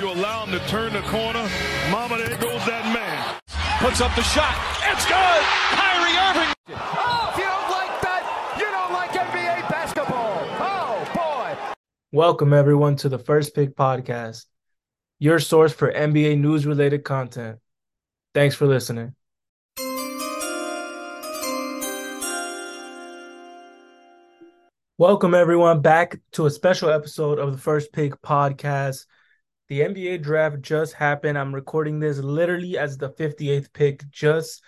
You allow him to turn the corner. Mama, there goes that man. Puts up the shot. It's good. Kyrie Irving. Oh, if you don't like that, you don't like NBA basketball. Oh, boy. Welcome, everyone, to the First Pick Podcast, your source for NBA news related content. Thanks for listening. Welcome, everyone, back to a special episode of the First Pick Podcast. The NBA draft just happened. I'm recording this literally as the 58th pick just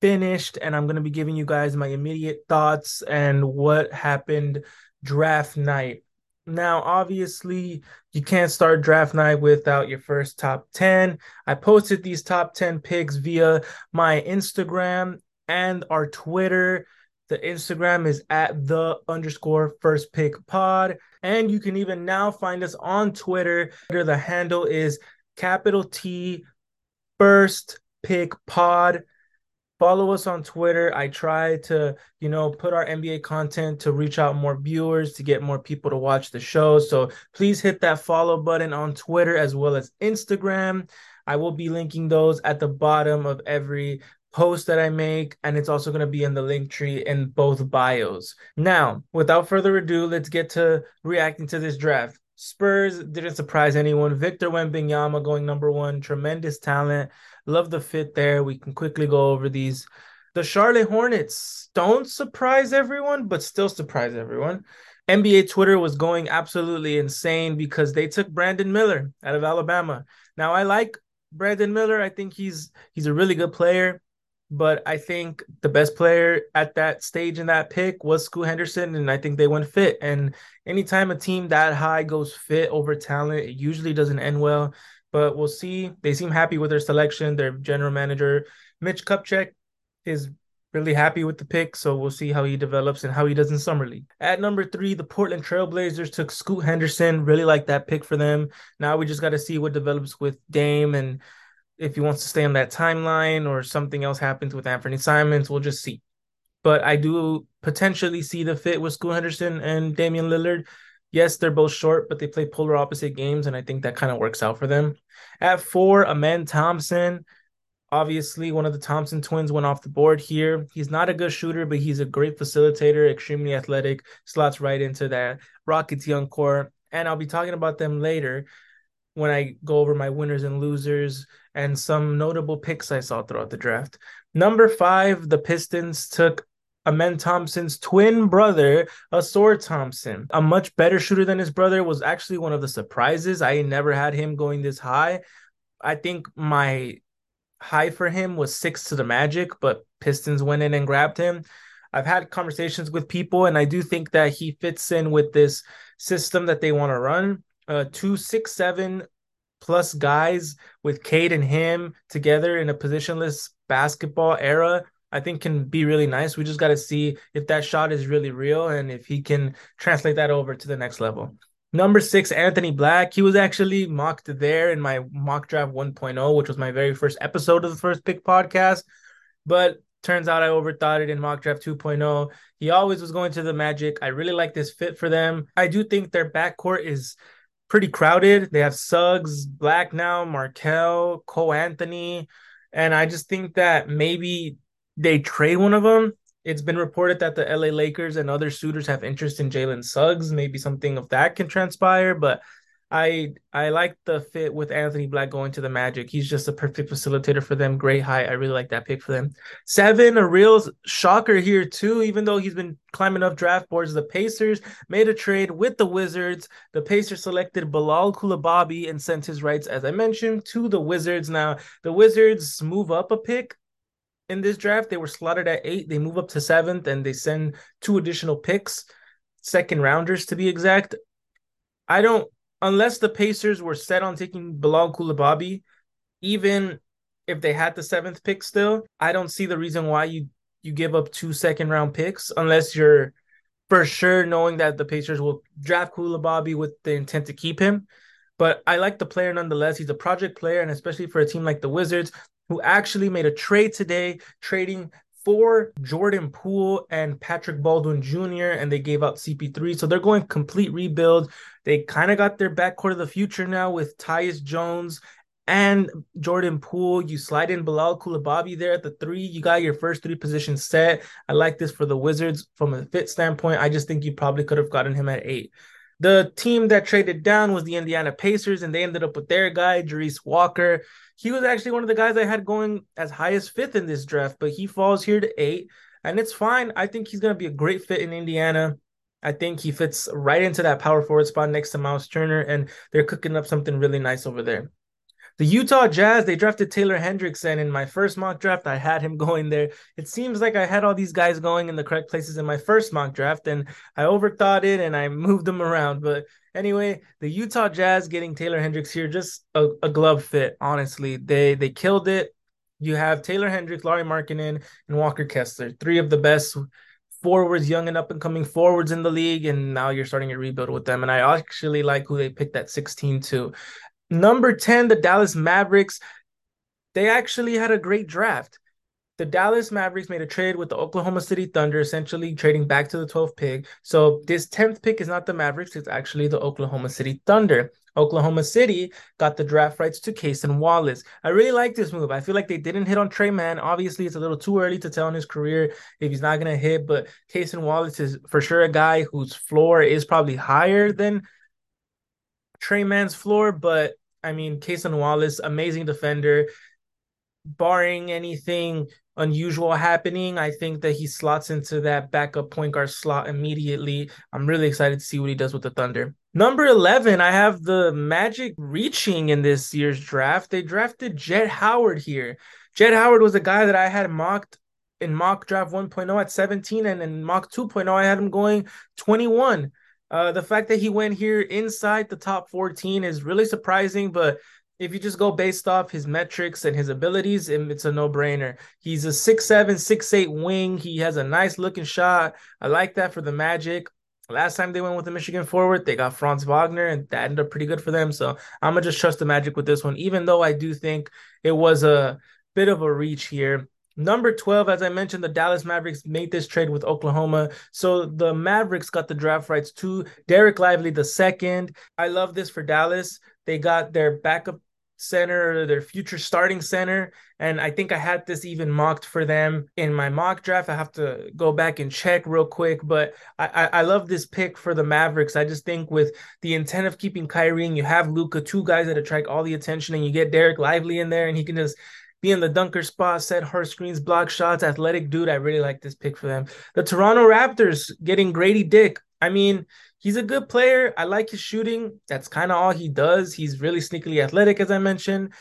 finished, and I'm going to be giving you guys my immediate thoughts and what happened draft night. Now, obviously, you can't start draft night without your first top 10. I posted these top 10 picks via my Instagram and our Twitter. The Instagram is at the underscore first pick pod. And you can even now find us on Twitter. The handle is capital T first pick pod. Follow us on Twitter. I try to, you know, put our NBA content to reach out more viewers, to get more people to watch the show. So please hit that follow button on Twitter as well as Instagram. I will be linking those at the bottom of every post that I make, and it's also going to be in the link tree in both bios. Now, without further ado, let's get to reacting to this draft. Spurs didn't surprise anyone. Victor Wembanyama going number one, tremendous talent. Love the fit there. We can quickly go over these. The Charlotte Hornets don't surprise everyone, but still surprise everyone. NBA Twitter was going absolutely insane because they took Brandon Miller out of Alabama. Now I like Brandon Miller. I think he's he's a really good player but I think the best player at that stage in that pick was Scoot Henderson, and I think they went fit. And anytime a team that high goes fit over talent, it usually doesn't end well. But we'll see. They seem happy with their selection. Their general manager, Mitch Kupchak, is really happy with the pick. So we'll see how he develops and how he does in summer league. At number three, the Portland Trailblazers took Scoot Henderson. Really like that pick for them. Now we just got to see what develops with Dame and if he wants to stay on that timeline or something else happens with Anthony Simons, we'll just see. But I do potentially see the fit with Scoot Henderson and Damian Lillard. Yes, they're both short, but they play polar opposite games, and I think that kind of works out for them. At four, Amen Thompson. Obviously, one of the Thompson twins went off the board here. He's not a good shooter, but he's a great facilitator, extremely athletic, slots right into that Rockets young core. And I'll be talking about them later when I go over my winners and losers and some notable picks I saw throughout the draft. Number five, the Pistons took Amen Thompson's twin brother, Ausar Thompson. A much better shooter than his brother was actually one of the surprises. I never had him going this high. I think my high for him was six to the Magic, but Pistons went in and grabbed him. I've had conversations with people, and I do think that he fits in with this system that they want to run uh, two six seven plus guys with Cade and him together in a positionless basketball era, I think can be really nice. We just got to see if that shot is really real and if he can translate that over to the next level. Number six, Anthony Black. He was actually mocked there in my mock draft 1.0, which was my very first episode of the first pick podcast. But turns out I overthought it in mock draft 2.0. He always was going to the Magic. I really like this fit for them. I do think their backcourt is pretty crowded. They have Suggs, Black now, Markelle, Cole Anthony. And I just think that maybe they trade one of them. It's been reported that the LA Lakers and other suitors have interest in Jalen Suggs. Maybe something of that can transpire, but I I like the fit with Anthony Black going to the Magic. He's just a perfect facilitator for them. Great height. I really like that pick for them. Seven, a real shocker here too. Even though he's been climbing up draft boards, the Pacers made a trade with the Wizards. The Pacers selected Bilal Coulibaly and sent his rights, as I mentioned, to the Wizards. Now the Wizards move up a pick in this draft. They were slotted at eight. They move up to seventh, and they send two additional picks, second rounders to be exact. I don't unless the Pacers were set on taking Bilal Coulibaly, even if they had the seventh pick still, I don't see the reason why you you give up two second round picks unless you're for sure knowing that the Pacers will draft Coulibaly with the intent to keep him. But I like the player nonetheless. He's a project player, and especially for a team like the Wizards, who actually made a trade today, trading for Jordan Poole and Patrick Baldwin Jr., and they gave up CP3. So they're going complete rebuild. They kind of got their backcourt of the future now with Tyus Jones and Jordan Poole. You slide in Bilal Coulibaly there at the three. You got your first three positions set. I like this for the Wizards from a fit standpoint. I just think you probably could have gotten him at eight. The team that traded down was the Indiana Pacers, and they ended up with their guy, Jarace Walker. He was actually one of the guys I had going as high as fifth in this draft, but he falls here to eight, and it's fine. I think he's going to be a great fit in Indiana. I think he fits right into that power forward spot next to Miles Turner, and they're cooking up something really nice over there. The Utah Jazz, they drafted Taylor Hendrickson. In my first mock draft, I had him going there. It seems like I had all these guys going in the correct places in my first mock draft, and I overthought it and I moved them around. But anyway, the Utah Jazz getting Taylor Hendricks here, just a, a glove fit, honestly. They they killed it. You have Taylor Hendricks, Lauri Markkanen, and Walker Kessler, three of the best forwards, young and up and coming forwards in the league, and now you're starting a rebuild with them. And I actually like who they picked at 16 too. Number 10, the Dallas Mavericks. They actually had a great draft. The Dallas Mavericks made a trade with the Oklahoma City Thunder, essentially trading back to the 12th pick. So this 10th pick is not the Mavericks, it's actually the Oklahoma City Thunder. Oklahoma City got the draft rights to Cason Wallace. I really like this move. I feel like they didn't hit on Tre Mann. Obviously, it's a little too early to tell in his career if he's not going to hit, but Cason Wallace is for sure a guy whose floor is probably higher than Tre Mann's floor, but I mean, Cason Wallace, amazing defender. Barring anything unusual happening, I think that he slots into that backup point guard slot immediately. I'm really excited to see what he does with the Thunder. Number 11, I have the Magic reaching in this year's draft. They drafted Jett Howard here. Jett Howard was a guy that I had mocked in mock draft 1.0 at 17, and in mock 2.0, I had him going 21. Uh, the fact that he went here inside the top 14 is really surprising, but if you just go based off his metrics and his abilities, it's a no-brainer. He's a six-seven, six-eight wing. He has a nice looking shot. I like that for the Magic. Last time they went with the Michigan forward, they got Franz Wagner, and that ended up pretty good for them. So I'm gonna just trust the Magic with this one, even though I do think it was a bit of a reach here. Number 12, as I mentioned, the Dallas Mavericks made this trade with Oklahoma. So the Mavericks got the draft rights to Derek Lively the second. I love this for Dallas. They got their backup center, their future starting center. And I think I had this even mocked for them in my mock draft. I have to go back and check real quick, but I, I, I love this pick for the Mavericks. I just think with the intent of keeping Kyrie and you have Luka, two guys that attract all the attention, and you get Derek Lively in there and he can just be in the dunker spot, set hard screens, block shots, athletic dude. I really like this pick for them. The Toronto Raptors getting Grady Dick. I mean, he's a good player. I like his shooting. That's kind of all he does. He's really sneakily athletic, as I mentioned.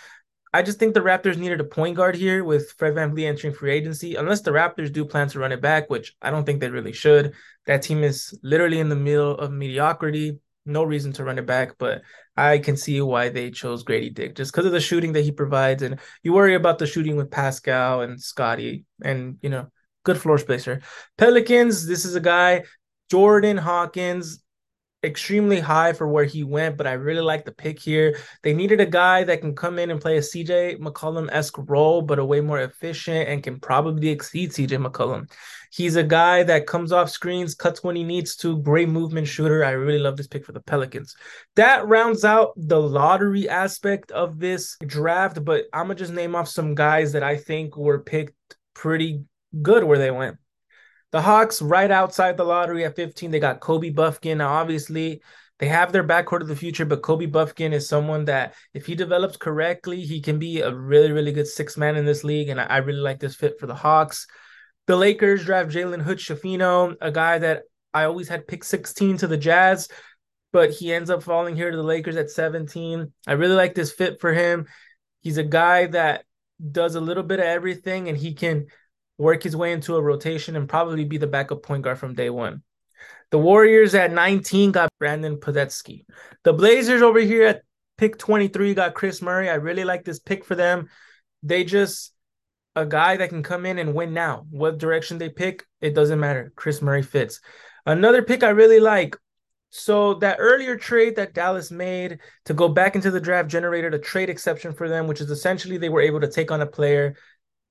I just think the Raptors needed a point guard here with Fred VanVleet entering free agency, unless the Raptors do plan to run it back, which I don't think they really should. That team is literally in the middle of mediocrity no reason to run it back, but I can see why they chose Grady Dick just because of the shooting that he provides. And you worry about the shooting with Pascal and Scotty, and you know, good floor spacer. Pelicans, this is a guy, Jordan Hawkins, extremely high for where he went, but I really like the pick here. They needed a guy that can come in and play a CJ McCollum esque role, but a way more efficient and can probably exceed CJ McCollum. He's a guy that comes off screens, cuts when he needs to, great movement shooter. I really love this pick for the Pelicans. That rounds out the lottery aspect of this draft, but I'm gonna just name off some guys that I think were picked pretty good where they went. The Hawks, right outside the lottery at 15, they got Kobe Bufkin. Now, obviously, they have their backcourt of the future, but Kobe Bufkin is someone that, if he develops correctly, he can be a really, really good six man in this league. And I, I really like this fit for the Hawks. The Lakers draft Jalen Hood Schifino, a guy that I always had picked 16 to the Jazz, but he ends up falling here to the Lakers at 17. I really like this fit for him. He's a guy that does a little bit of everything and he can work his way into a rotation and probably be the backup point guard from day one. The Warriors at 19 got Brandon Podziemski. The Blazers over here at pick 23 got Kris Murray. I really like this pick for them. They just a guy that can come in and win now. What direction they pick, it doesn't matter. Kris Murray fits. Another pick I really like. So that earlier trade that Dallas made to go back into the draft generated a trade exception for them, which is essentially they were able to take on a player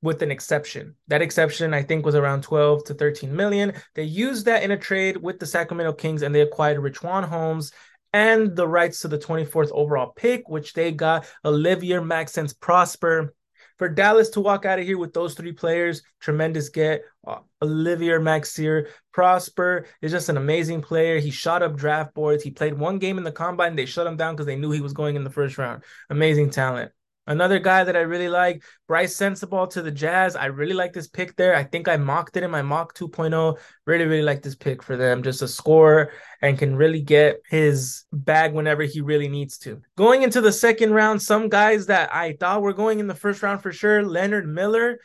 with an exception. That exception, I think, was around 12 to 13 million. They used that in a trade with the Sacramento Kings and they acquired Richaun Holmes and the rights to the 24th overall pick, which they got Olivier Maxence Prosper. For Dallas to walk out of here with those three players, tremendous get. Uh, Olivier Maxence Prosper is just an amazing player. He shot up draft boards. He played one game in the combine. They shut him down because they knew he was going in the first round. Amazing talent. Another guy that I really like, Bryce Sensabaugh to the Jazz. I really like this pick there. I think I mocked it in my mock 2.0. Really, really like this pick for them. Just a scorer and can really get his bag whenever he really needs to. Going into the second round, some guys that I thought were going in the first round for sure. Leonard Miller.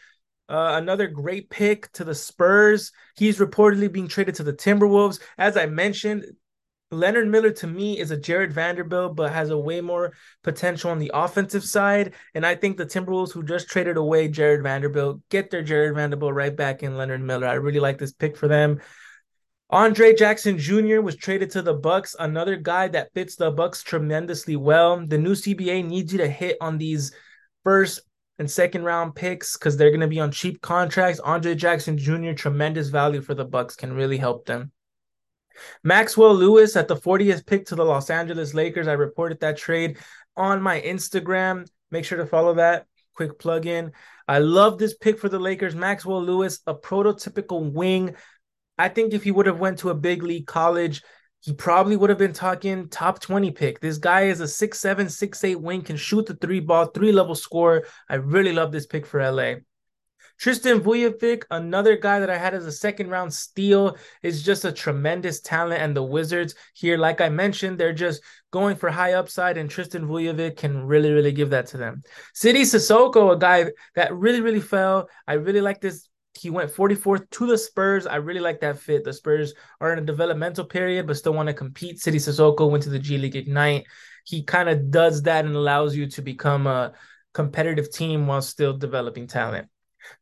Uh, another great pick to the Spurs. He's reportedly being traded to the Timberwolves. As I mentioned, Leonard Miller to me is a Jarred Vanderbilt, but has a way more potential on the offensive side. And I think the Timberwolves, who just traded away Jarred Vanderbilt, get their Jarred Vanderbilt right back in Leonard Miller. I really like this pick for them. Andre Jackson Jr. was traded to the Bucks, another guy that fits the Bucks tremendously well. The new CBA needs you to hit on these first and second round picks because they're going to be on cheap contracts. Andre Jackson Jr. tremendous value for the Bucks can really help them. Maxwell Lewis at the 40th pick to the Los Angeles Lakers. I reported that trade on my Instagram. Make sure to follow that. Quick plug in. I love this pick for the Lakers. Maxwell Lewis, a prototypical wing. I think if he would have went to a big league college, he probably would have been talking top 20 pick. This guy is a 6'7, 6'8 wing, can shoot the three ball, three level score. I really love this pick for LA. Tristan Vujovic, another guy that I had as a second round steal, is just a tremendous talent. And the Wizards here, like I mentioned, they're just going for high upside, and Tristan Vujovic can really, really give that to them. Sidy Cissoko, a guy that really, really fell. I really like this. He went 44th to the Spurs. I really like that fit. The Spurs are in a developmental period, but still want to compete. Sidy Cissoko went to the G League Ignite. He kind of does that and allows you to become a competitive team while still developing talent.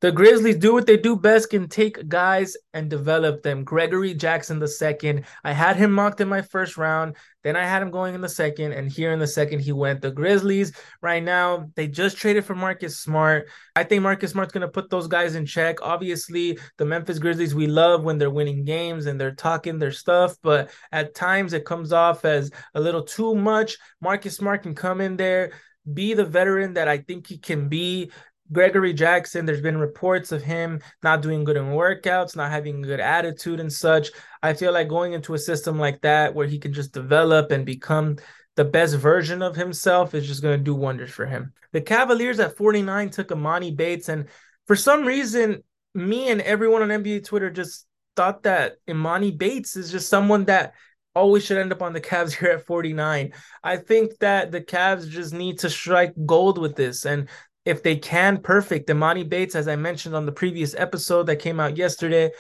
The Grizzlies do what they do best, can take guys and develop them. Gregory Jackson the second. I had him mocked in my first round. Then I had him going in the second, and here in the second he went. The Grizzlies right now they just traded for Marcus Smart. I think Marcus Smart's gonna put those guys in check. Obviously, the Memphis Grizzlies we love when they're winning games and they're talking their stuff, but at times it comes off as a little too much. Marcus Smart can come in there be the veteran that I think he can be Gregory Jackson, there's been reports of him not doing good in workouts, not having a good attitude and such. I feel like going into a system like that where he can just develop and become the best version of himself is just going to do wonders for him. The Cavaliers at 49 took Emoni Bates, and for some reason, me and everyone on NBA Twitter just thought that Emoni Bates is just someone that always should end up on the Cavs here at 49. I think that the Cavs just need to strike gold with this. And if they can, perfect. Emoni Bates, as I mentioned on the previous episode that came out yesterday,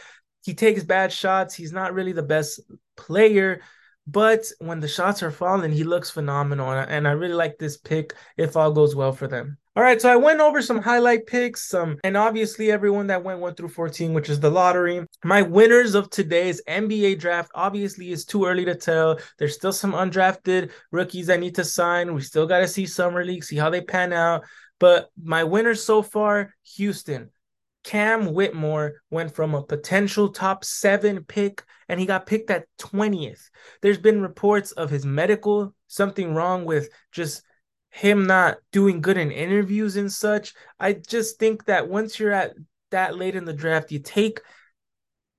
he takes bad shots. He's not really the best player, but when the shots are falling, he looks phenomenal. And I really like this pick if all goes well for them. All right, so I went over some highlight picks, um, and obviously everyone that went one through 14, which is the lottery. My winners of today's NBA draft obviously is too early to tell. There's still some undrafted rookies I need to sign. We still got to see summer league, see how they pan out. But my winners so far, Houston. Cam Whitmore went from a potential top seven pick and he got picked at 20th. There's been reports of his medical, something wrong with just him not doing good in interviews and such. I just think that once you're at that late in the draft, you take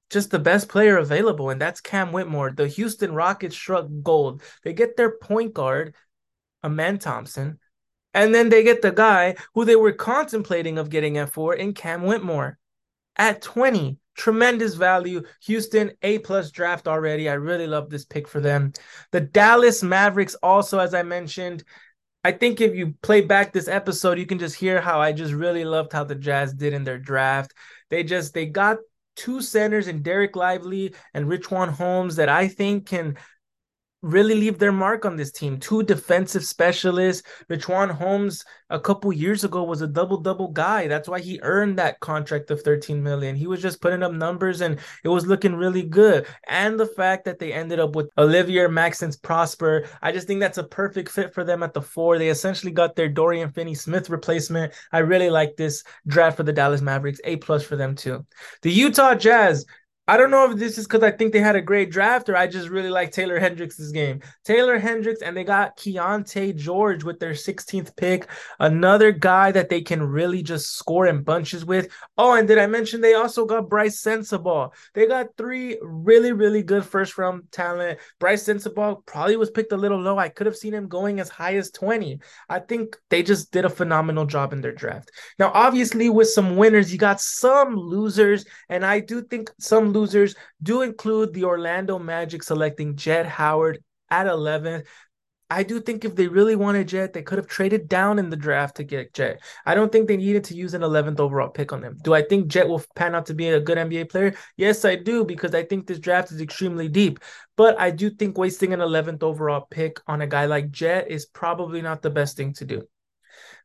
just the best player available, and that's Cam Whitmore. The Houston Rockets struck gold. They get their point guard, Amen Thompson, and then they get the guy who they were contemplating of getting at four in Cam Whitmore at 20. Tremendous value. Houston, A plus draft already. I really love this pick for them. The Dallas Mavericks, also, as I mentioned, I think if you play back this episode, you can just hear how I just really loved how the Jazz did in their draft. They just they got two centers in Derek Lively and Richaun Holmes that I think can really leave their mark on this team. Two defensive specialists. Richaun Holmes a couple years ago was a double double guy. That's why he earned that contract of 13 million. He was just putting up numbers and it was looking really good. And the fact that they ended up with Olivier Maxence Prosper, I just think that's a perfect fit for them at the four. They essentially got their Dorian Finney Smith replacement. I really like this draft for the Dallas Mavericks. A plus for them too. The Utah Jazz, I don't know if this is because I think they had a great draft or I just really like Taylor Hendricks' game. Taylor Hendricks, and they got Keyonte George with their 16th pick. Another guy that they can really just score in bunches with. Oh, and did I mention they also got Bryce Sensabaugh? They got three really, really good first round talent. Bryce Sensabaugh probably was picked a little low. I could have seen him going as high as 20. I think they just did a phenomenal job in their draft. Now, obviously, with some winners, you got some losers, and I do think some losers do include the Orlando Magic selecting Jett Howard at 11th. I do think if they really wanted Jett, they could have traded down in the draft to get Jett. I don't think they needed to use an 11th overall pick on him. Do I think Jett will pan out to be a good NBA player? Yes, I do, because I think this draft is extremely deep. But I do think wasting an 11th overall pick on a guy like Jett is probably not the best thing to do.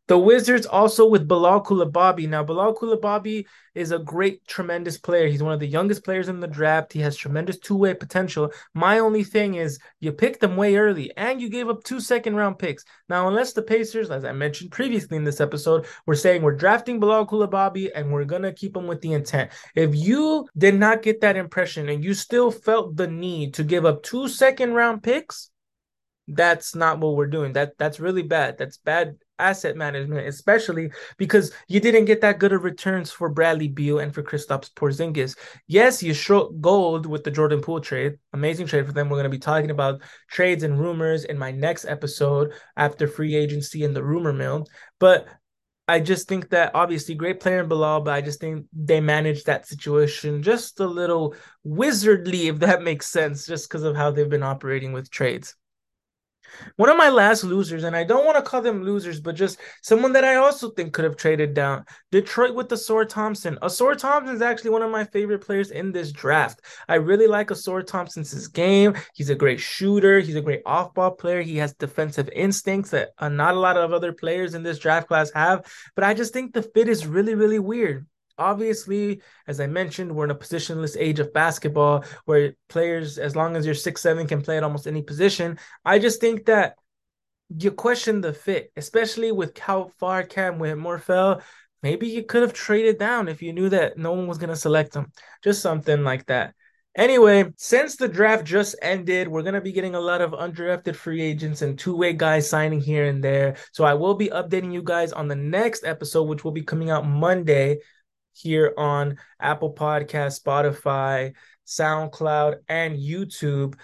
The Wizards also with Bilal Coulibaly. Now, Bilal Coulibaly is a great, tremendous player. He's one of the youngest players in the draft. He has tremendous two-way potential. My only thing is you picked them way early and you gave up two second-round picks. Now, unless the Pacers, as I mentioned previously in this episode, were saying we're drafting Bilal Coulibaly and we're gonna keep him with the intent. If you did not get that impression and you still felt the need to give up two second-round picks, that's not what we're doing. That that's really bad. That's bad asset management, especially because you didn't get that good of returns for Bradley Beal and for Kristaps Porzingis. Yes, you struck gold with the Jordan Poole trade. Amazing trade for them. We're going to be talking about trades and rumors in my next episode after free agency and the rumor mill. But I just think that obviously great player in Bilal, but I just think they managed that situation just a little wizardly, if that makes sense, just because of how they've been operating with trades. One of my last losers, and I don't want to call them losers, but just someone that I also think could have traded down. Detroit with Ausar Thompson. Ausar Thompson is actually one of my favorite players in this draft. I really like Ausar Thompson's game. He's a great shooter. He's a great off-ball player. He has defensive instincts that uh, not a lot of other players in this draft class have. But I just think the fit is really, really weird obviously, as I mentioned, we're in a positionless age of basketball where players, as long as you're six seven, can play at almost any position. I just think that you question the fit, especially with how far Cam Whitmore fell. Maybe you could have traded down if you knew that no one was going to select him. Just something like that. Anyway, since the draft just ended, we're going to be getting a lot of undrafted free agents and two way guys signing here and there. So I will be updating you guys on the next episode, which will be coming out Monday here on Apple Podcast, Spotify, SoundCloud, and YouTube.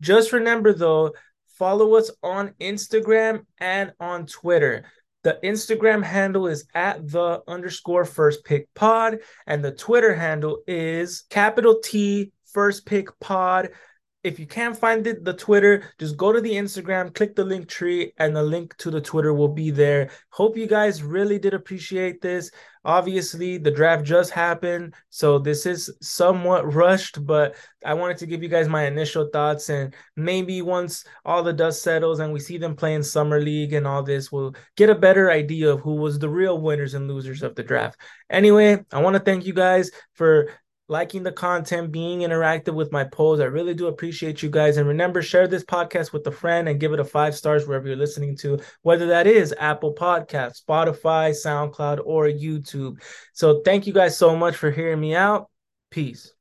Just remember though, follow us on Instagram and on Twitter. The Instagram handle is at the underscore first pick pod, and the Twitter handle is capital T first pick pod. If you can't find it, the Twitter, just go to the Instagram, click the link tree, and the link to the Twitter will be there. Hope you guys really did appreciate this. Obviously, the draft just happened, so this is somewhat rushed, but I wanted to give you guys my initial thoughts. And maybe once all the dust settles and we see them playing Summer League and all this, we'll get a better idea of who was the real winners and losers of the draft. Anyway, I want to thank you guys for liking the content, being interactive with my polls. I really do appreciate you guys. And remember, share this podcast with a friend and give it a five stars wherever you're listening to, whether that is Apple Podcast, Spotify, SoundCloud, or YouTube. So thank you guys so much for hearing me out. Peace.